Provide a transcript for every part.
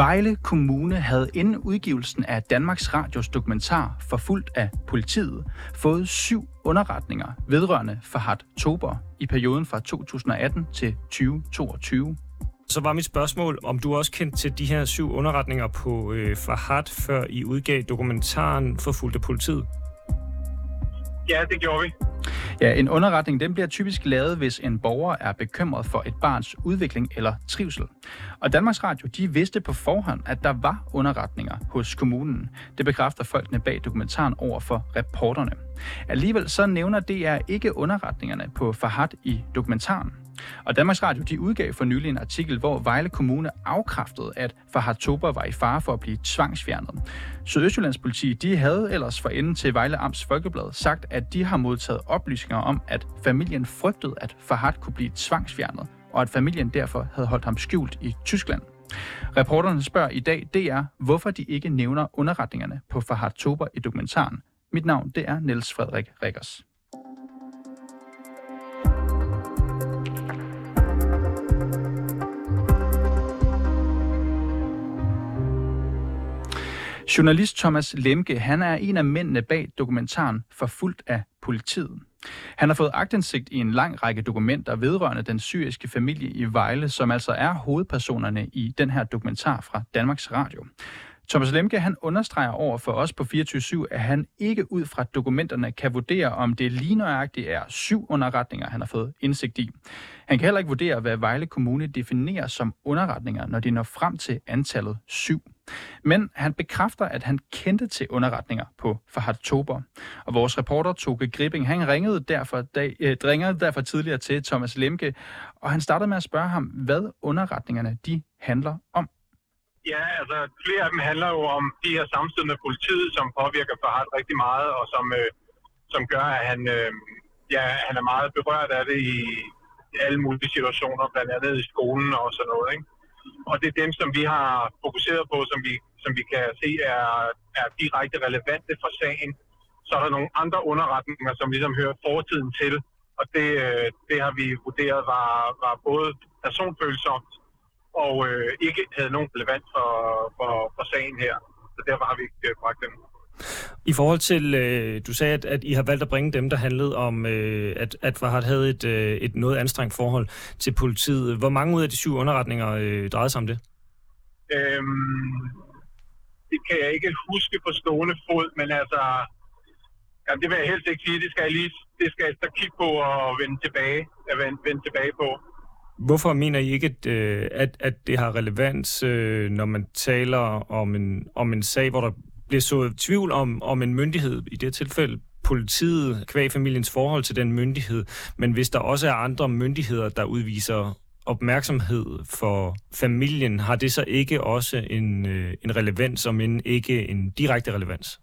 Vejle Kommune havde inden udgivelsen af Danmarks Radios dokumentar Forfulgt af politiet fået syv underretninger vedrørende Fahad Tober i perioden fra 2018 til 2022. Så var mit spørgsmål, om du også kendte til de her syv underretninger på øh, Fahad, før I udgav dokumentaren Forfulgt af politiet? Ja, det gjorde vi. Ja, en underretning den bliver typisk lavet, hvis en borger er bekymret for et barns udvikling eller trivsel. Og Danmarks Radio de vidste på forhånd, at der var underretninger hos kommunen. Det bekræfter folkene bag dokumentaren over for reporterne. Alligevel så nævner DR ikke underretningerne på Fahad i dokumentaren. Og Danmarks Radio de udgav for nylig en artikel, hvor Vejle Kommune afkræftede, at Fahad Tober var i fare for at blive tvangsfjernet. Sydøstjyllands politi de havde ellers for enden til Vejle Amts Folkeblad sagt, at de har modtaget oplysninger om, at familien frygtede, at Fahad kunne blive tvangsfjernet, og at familien derfor havde holdt ham skjult i Tyskland. Reporterne spørger i dag DR, hvorfor de ikke nævner underretningerne på Fahad Tober i dokumentaren. Mit navn det er Niels Frederik Rikkers. Journalist Thomas Lemke, han er en af mændene bag dokumentaren Forfulgt af politiet. Han har fået agtindsigt i en lang række dokumenter vedrørende den syriske familie i Vejle, som altså er hovedpersonerne i den her dokumentar fra Danmarks Radio. Thomas Lemke han understreger over for os på 24-7, at han ikke ud fra dokumenterne kan vurdere, om det lige nøjagtigt er syv underretninger, han har fået indsigt i. Han kan heller ikke vurdere, hvad Vejle Kommune definerer som underretninger, når de når frem til antallet syv. Men han bekræfter, at han kendte til underretninger på Fahad Tober. Og vores reporter Toke Gripping, han ringede derfor, dag, eh, ringede derfor tidligere til Thomas Lemke, og han startede med at spørge ham, hvad underretningerne de handler om. Ja, altså flere af dem handler jo om de her samstød med politiet, som påvirker Farhat rigtig meget, og som, øh, som gør, at han, øh, ja, han er meget berørt af det i, i alle mulige situationer, blandt andet i skolen og sådan noget. Ikke? Og det er dem, som vi har fokuseret på, som vi, som vi kan se er, er direkte relevante for sagen. Så er der nogle andre underretninger, som ligesom hører fortiden til, og det, øh, det har vi vurderet var, var både personfølsomt og øh, ikke havde nogen relevans for, for, for sagen her. Så derfor har vi ikke øh, bragt dem. I forhold til, øh, du sagde, at, at I har valgt at bringe dem, der handlede om, øh, at, at Farhad havde et, øh, et noget anstrengt forhold til politiet. Hvor mange ud af de syv underretninger øh, drejede sig om det? Øhm, det kan jeg ikke huske på stående fod, men altså, jamen, det vil jeg helst ikke sige. Det skal jeg lige det skal jeg så kigge på og vende tilbage, at vende, vende tilbage på. Hvorfor mener I ikke, at, øh, at, at det har relevans, øh, når man taler om en, om en sag, hvor der bliver så tvivl om, om en myndighed, i det tilfælde politiet, kvæg familiens forhold til den myndighed, men hvis der også er andre myndigheder, der udviser opmærksomhed for familien, har det så ikke også en, øh, en relevans, om end ikke en direkte relevans?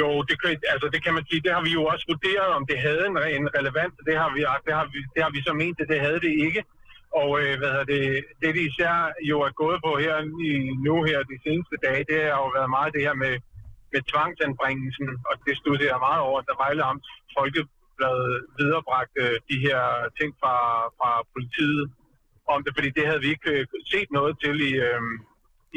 Jo, det kan, altså det kan man sige, det har vi jo også vurderet, om det havde en, en relevans. Det har, vi, det, har vi, det har vi så ment, at det havde det ikke. Og øh, hvad det, det, de især jo er gået på her i, nu her de seneste dage, det har jo været meget det her med, med tvangsanbringelsen, og det studerer jeg meget over, at Vejle Amts Folkeblad viderebragte øh, de her ting fra, fra politiet om det, fordi det havde vi ikke øh, set noget til i, øh,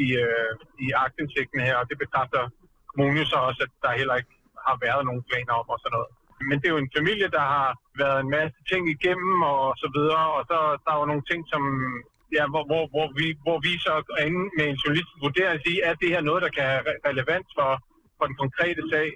i, øh, i aktindsigten her, og det bekræfter kommune så også, at der heller ikke har været nogen planer om og sådan noget. Men det er jo en familie, der har været en masse ting igennem og så videre, og så der er jo nogle ting, som ja, hvor, hvor, hvor, vi, hvor vi så er inde med en journalist vurderer at sige, er det her noget, der kan have relevans for, for den konkrete sag,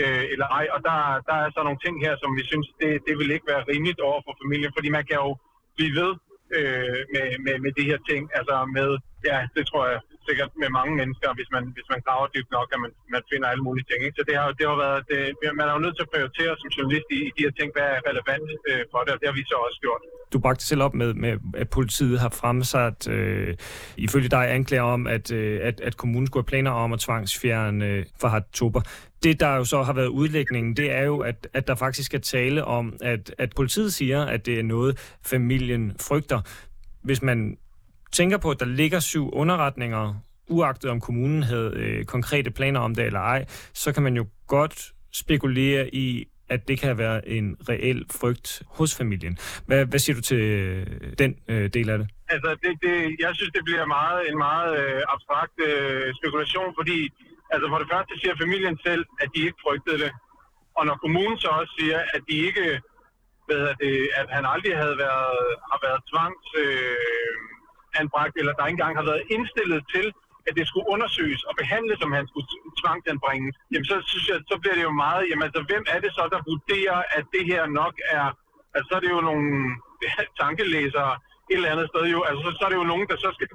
øh, eller ej. Og der, der er så nogle ting her, som vi synes, det, det vil ikke være rimeligt over for familien, fordi man kan jo blive ved øh, med, med, med de her ting, altså med, ja, det tror jeg sikkert med mange mennesker, hvis man, hvis man graver dybt nok, at man, man finder alle mulige ting. Ikke? Så det har, det har været, det, man er jo nødt til at prioritere som journalist i, i de her ting, hvad er relevant øh, for det, og det har vi så også gjort. Du bragte selv op med, med at politiet har fremsat, øh, ifølge dig, anklager om, at, øh, at, at kommunen skulle have planer om at tvangsfjerne øh, Fahad Tober. Det, der jo så har været udlægningen, det er jo, at, at der faktisk er tale om, at, at politiet siger, at det er noget, familien frygter. Hvis man tænker på, at der ligger syv underretninger, uagtet om kommunen havde øh, konkrete planer om det eller ej, så kan man jo godt spekulere i, at det kan være en reel frygt hos familien. Hvad, hvad siger du til øh, den øh, del af det? altså det, det, jeg synes, det bliver meget en meget øh, abstrakt øh, spekulation, fordi altså for det første siger familien selv, at de ikke frygtede det. Og når kommunen så også siger, at de ikke, ved det, at han aldrig havde været, har været tvangs øh, anbragt, eller der ikke engang har været indstillet til, at det skulle undersøges og behandles, som han skulle tvangsanbringes, jamen så synes jeg, så bliver det jo meget, jamen altså, hvem er det så, der vurderer, at det her nok er, altså så er det jo nogle tankelæsere et eller andet sted jo, altså så, så er det jo nogen, der så skal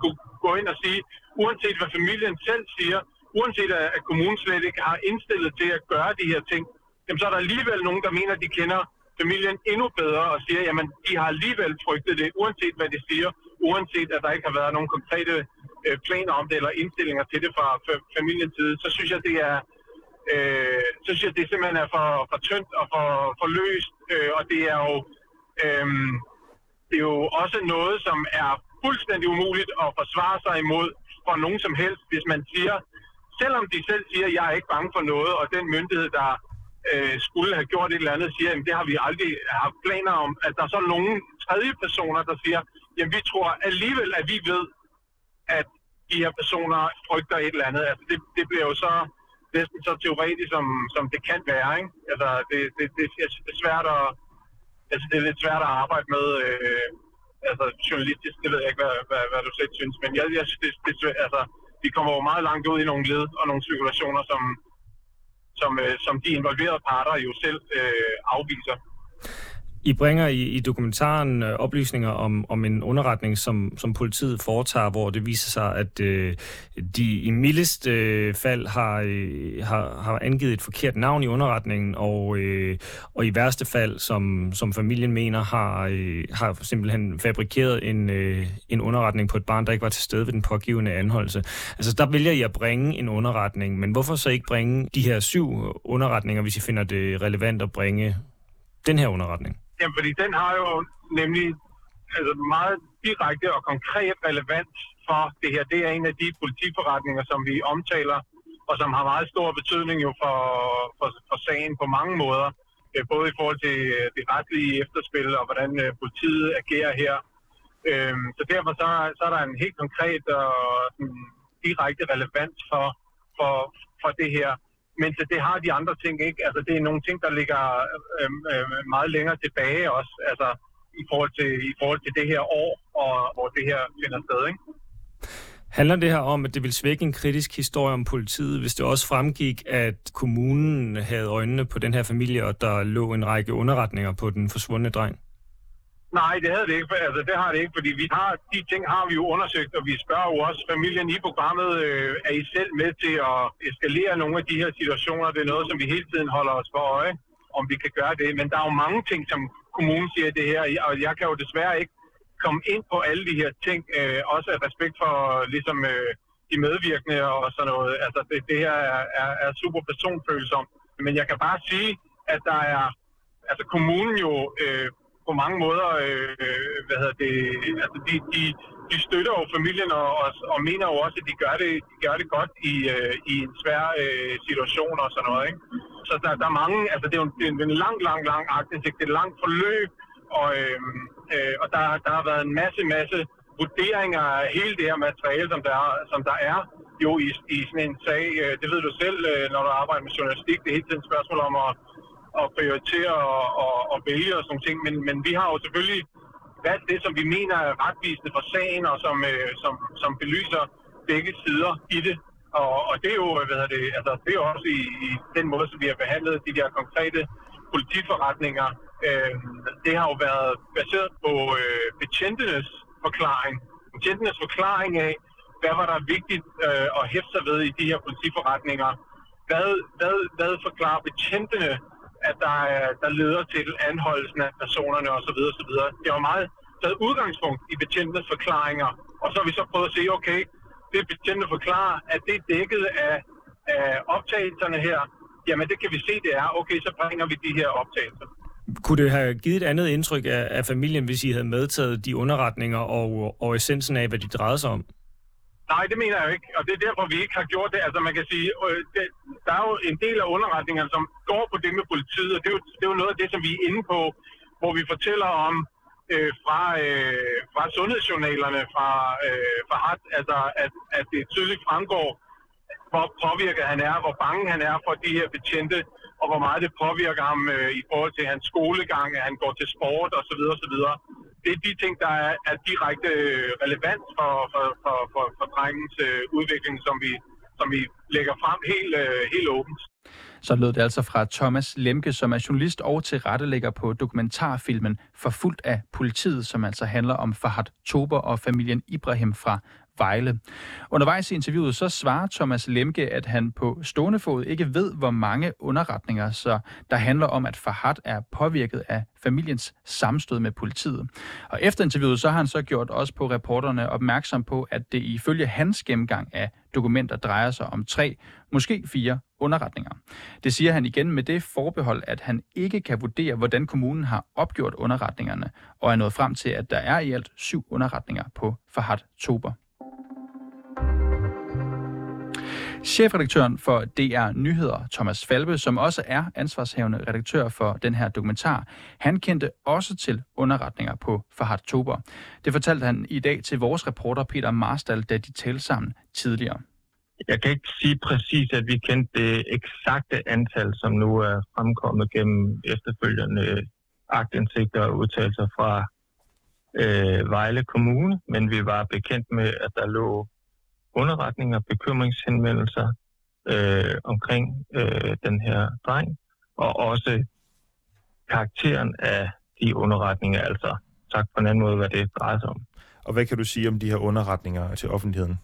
gå ind og sige, uanset hvad familien selv siger, uanset at kommunen slet ikke har indstillet til at gøre de her ting, jamen så er der alligevel nogen, der mener, at de kender familien endnu bedre og siger, jamen de har alligevel frygtet det, uanset hvad de siger, uanset at der ikke har været nogen konkrete øh, planer om det eller indstillinger til det fra familiens side, så synes jeg, det er øh, så synes jeg, det simpelthen er for, for tyndt og for, for løst, øh, og det er jo øh, det er jo også noget, som er fuldstændig umuligt at forsvare sig imod for nogen som helst, hvis man siger, selvom de selv siger, at jeg er ikke bange for noget, og den myndighed, der øh, skulle have gjort et eller andet, siger, at det har vi aldrig haft planer om, at der er så nogle tredje personer, der siger, jamen vi tror alligevel, at vi ved, at de her personer frygter et eller andet. Altså det, det bliver jo så næsten så teoretisk, som, som det kan være. Ikke? Altså det, det, det, det er svært at, altså det er lidt svært at arbejde med, øh, altså journalistisk, det ved jeg ikke, hvad, hvad, hvad du selv synes, men jeg, jeg synes, det, det, altså, vi kommer jo meget langt ud i nogle led og nogle spekulationer, som, som, øh, som de involverede parter jo selv øh, afviser. I bringer i, i dokumentaren øh, oplysninger om, om en underretning, som, som politiet foretager, hvor det viser sig, at øh, de i mildest øh, fald har, øh, har, har angivet et forkert navn i underretningen, og, øh, og i værste fald, som, som familien mener, har, øh, har simpelthen fabrikeret en, øh, en underretning på et barn, der ikke var til stede ved den pågivende anholdelse. Altså der vælger I at bringe en underretning, men hvorfor så ikke bringe de her syv underretninger, hvis I finder det relevant at bringe den her underretning? Jamen, fordi den har jo nemlig altså meget direkte og konkret relevans for det her. Det er en af de politiforretninger, som vi omtaler, og som har meget stor betydning jo for, for, for sagen på mange måder. Øh, både i forhold til øh, det retlige efterspil og hvordan øh, politiet agerer her. Øhm, så derfor så, så er der en helt konkret og mm, direkte relevans for, for, for det her. Men det har de andre ting ikke. Altså, det er nogle ting, der ligger øh, øh, meget længere tilbage også, altså i forhold til, i forhold til det her år, og, hvor det her finder sted. Ikke? Handler det her om, at det vil svække en kritisk historie om politiet, hvis det også fremgik, at kommunen havde øjnene på den her familie, og der lå en række underretninger på den forsvundne dreng? Nej, det havde det ikke. Altså, det har det ikke, fordi vi har, de ting har vi jo undersøgt, og vi spørger jo også familien i programmet, øh, er I selv med til at eskalere nogle af de her situationer? Det er noget, som vi hele tiden holder os for øje, om vi kan gøre det. Men der er jo mange ting, som kommunen siger det her, og jeg kan jo desværre ikke komme ind på alle de her ting, øh, også af respekt for ligesom øh, de medvirkende og sådan noget. Altså, det, det her er, er, er super personfølsomt. Men jeg kan bare sige, at der er, altså kommunen jo øh, på mange måder, øh, hvad hedder det, altså de, de, de støtter jo familien og, og, og mener jo også, at de gør det, de gør det godt i, øh, i en svær øh, situation og sådan noget. Ikke? Så der, der er mange, altså det er jo en, det er en lang, lang, lang aktindsigt, det er et langt forløb, og, øh, øh, og der, der har været en masse, masse vurderinger af hele det her materiale, som der, som der er jo i, i sådan en sag. Øh, det ved du selv, øh, når du arbejder med journalistik. Det er hele tiden et spørgsmål om at at prioritere og, og, og vælge og sådan ting. Men, men vi har jo selvfølgelig valgt det, som vi mener er retvisende for sagen, og som, øh, som, som belyser begge sider i det. Og, og det er jo, hvad er det, altså, det er jo også i, i den måde, som vi har behandlet de der konkrete politiforretninger. Øh, det har jo været baseret på øh, betjentenes forklaring. Betjentenes forklaring af, hvad var der vigtigt øh, at hæfte sig ved i de her politiforretninger. Hvad, hvad, hvad forklarer betjentene at der, øh, der leder til anholdelsen af personerne osv. osv. Det var meget taget udgangspunkt i betjentenes forklaringer, og så har vi så prøvet at se, okay, det betjentene forklarer, at det er dækket af, af optagelserne her, jamen det kan vi se, det er, okay, så bringer vi de her optagelser. Kunne det have givet et andet indtryk af, af familien, hvis I havde medtaget de underretninger og, og essensen af, hvad de drejede sig om? Nej, det mener jeg ikke, og det er derfor, vi ikke har gjort det. Altså man kan sige, øh, det, der er jo en del af underretningerne, som går på det med politiet, og det er, jo, det er jo noget af det, som vi er inde på, hvor vi fortæller om øh, fra, øh, fra sundhedsjournalerne fra, øh, fra HAT, altså at, at det tydeligt fremgår, hvor påvirket han er, hvor bange han er for de her betjente, og hvor meget det påvirker ham øh, i forhold til hans skolegang, at han går til sport osv. osv. Det er de ting, der er, er direkte øh, relevant for, for, for, for, for drengens øh, udvikling, som vi, som vi lægger frem helt, øh, helt åbent. Så lød det altså fra Thomas Lemke, som er journalist og tilrettelægger på dokumentarfilmen Forfulgt af politiet, som altså handler om Fahad Tober og familien Ibrahim fra Vejle. Undervejs i interviewet så svarer Thomas Lemke, at han på stående fod ikke ved, hvor mange underretninger, så der handler om, at Fahad er påvirket af familiens samstød med politiet. Og efter interviewet så har han så gjort os på reporterne opmærksom på, at det ifølge hans gennemgang af dokumenter drejer sig om tre, måske fire underretninger. Det siger han igen med det forbehold, at han ikke kan vurdere, hvordan kommunen har opgjort underretningerne, og er nået frem til, at der er i alt syv underretninger på Fahad Tober. Chefredaktøren for DR Nyheder, Thomas Falbe, som også er ansvarshavende redaktør for den her dokumentar, han kendte også til underretninger på Fahad Tober. Det fortalte han i dag til vores reporter Peter Marstal, da de talte sammen tidligere. Jeg kan ikke sige præcis, at vi kendte det eksakte antal, som nu er fremkommet gennem efterfølgende øh, agtindsigter og udtalelser fra øh, Vejle Kommune, men vi var bekendt med, at der lå underretninger, bekymringshenvendelser øh, omkring øh, den her dreng, og også karakteren af de underretninger, altså sagt på en anden måde, hvad det drejer sig om. Og hvad kan du sige om de her underretninger til offentligheden?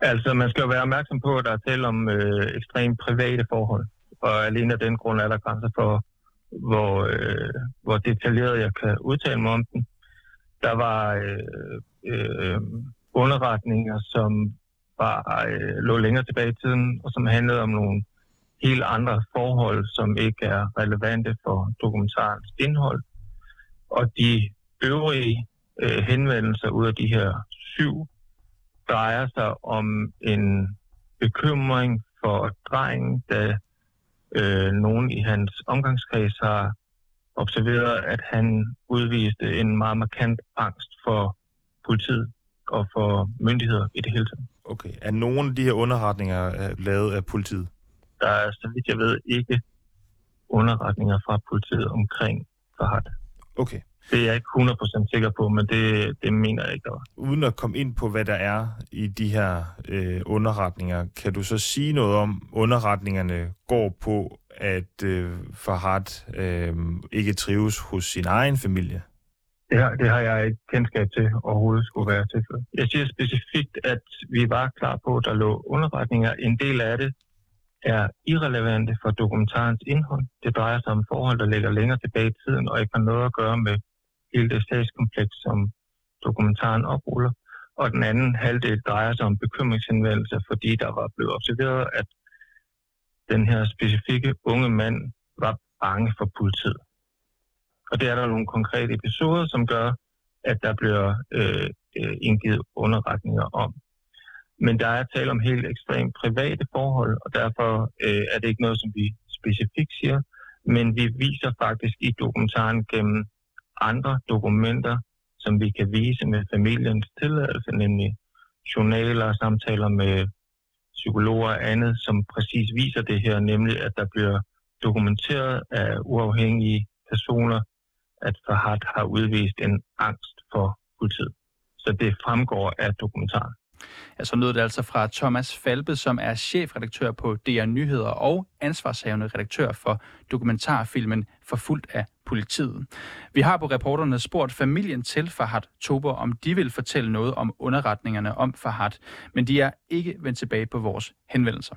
Altså, man skal jo være opmærksom på, at der er tale om øh, ekstremt private forhold, og alene af den grund er der grænser for, hvor, øh, hvor detaljeret jeg kan udtale mig om den. Der var øh, øh, underretninger, som var, øh, lå længere tilbage i tiden, og som handlede om nogle helt andre forhold, som ikke er relevante for dokumentarens indhold. Og de øvrige øh, henvendelser ud af de her syv drejer sig om en bekymring for drengen, da øh, nogen i hans omgangskreds har observeret, at han udviste en meget markant angst for politiet og for myndigheder i det hele taget. Okay. Er nogle af de her underretninger øh, lavet af politiet? Der er, så vidt jeg ved, ikke underretninger fra politiet omkring Fahad. Okay. Det er jeg ikke 100% sikker på, men det, det mener jeg ikke, der var. Uden at komme ind på, hvad der er i de her øh, underretninger, kan du så sige noget om, underretningerne går på, at øh, Fahad øh, ikke trives hos sin egen familie? Det har, det har jeg ikke kendskab til overhovedet skulle være tilfældet. Jeg siger specifikt, at vi var klar på, at der lå underretninger. En del af det er irrelevante for dokumentarens indhold. Det drejer sig om forhold, der ligger længere tilbage i tiden, og ikke har noget at gøre med hele det sagskompleks, som dokumentaren opruller. Og den anden halvdel drejer sig om bekymringsindvendelser, fordi der var blevet observeret, at den her specifikke unge mand var bange for politiet. Og det er der nogle konkrete episoder, som gør, at der bliver øh, øh, indgivet underretninger om. Men der er tale om helt ekstremt private forhold, og derfor øh, er det ikke noget, som vi specifikt siger. Men vi viser faktisk i dokumentaren gennem andre dokumenter, som vi kan vise med familiens tilladelse, nemlig journaler, samtaler med psykologer og andet, som præcis viser det her, nemlig at der bliver dokumenteret af uafhængige personer, at Fahad har udvist en angst for politiet. Så det fremgår af dokumentaren. Ja, så lød det altså fra Thomas Falbe, som er chefredaktør på DR Nyheder og ansvarshavende redaktør for dokumentarfilmen Forfulgt af politiet. Vi har på reporterne spurgt familien til Fahad Tober, om de vil fortælle noget om underretningerne om Fahad, men de er ikke vendt tilbage på vores henvendelser.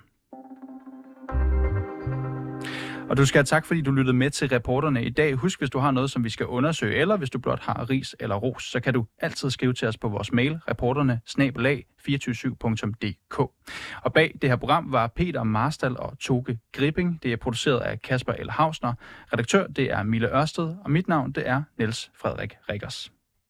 Og du skal have tak, fordi du lyttede med til reporterne i dag. Husk, hvis du har noget, som vi skal undersøge, eller hvis du blot har ris eller ros, så kan du altid skrive til os på vores mail, reporterne 247dk Og bag det her program var Peter Marstal og Toge Gripping. Det er produceret af Kasper L. Hausner. Redaktør, det er Mille Ørsted, og mit navn, det er Niels Frederik Rikkers.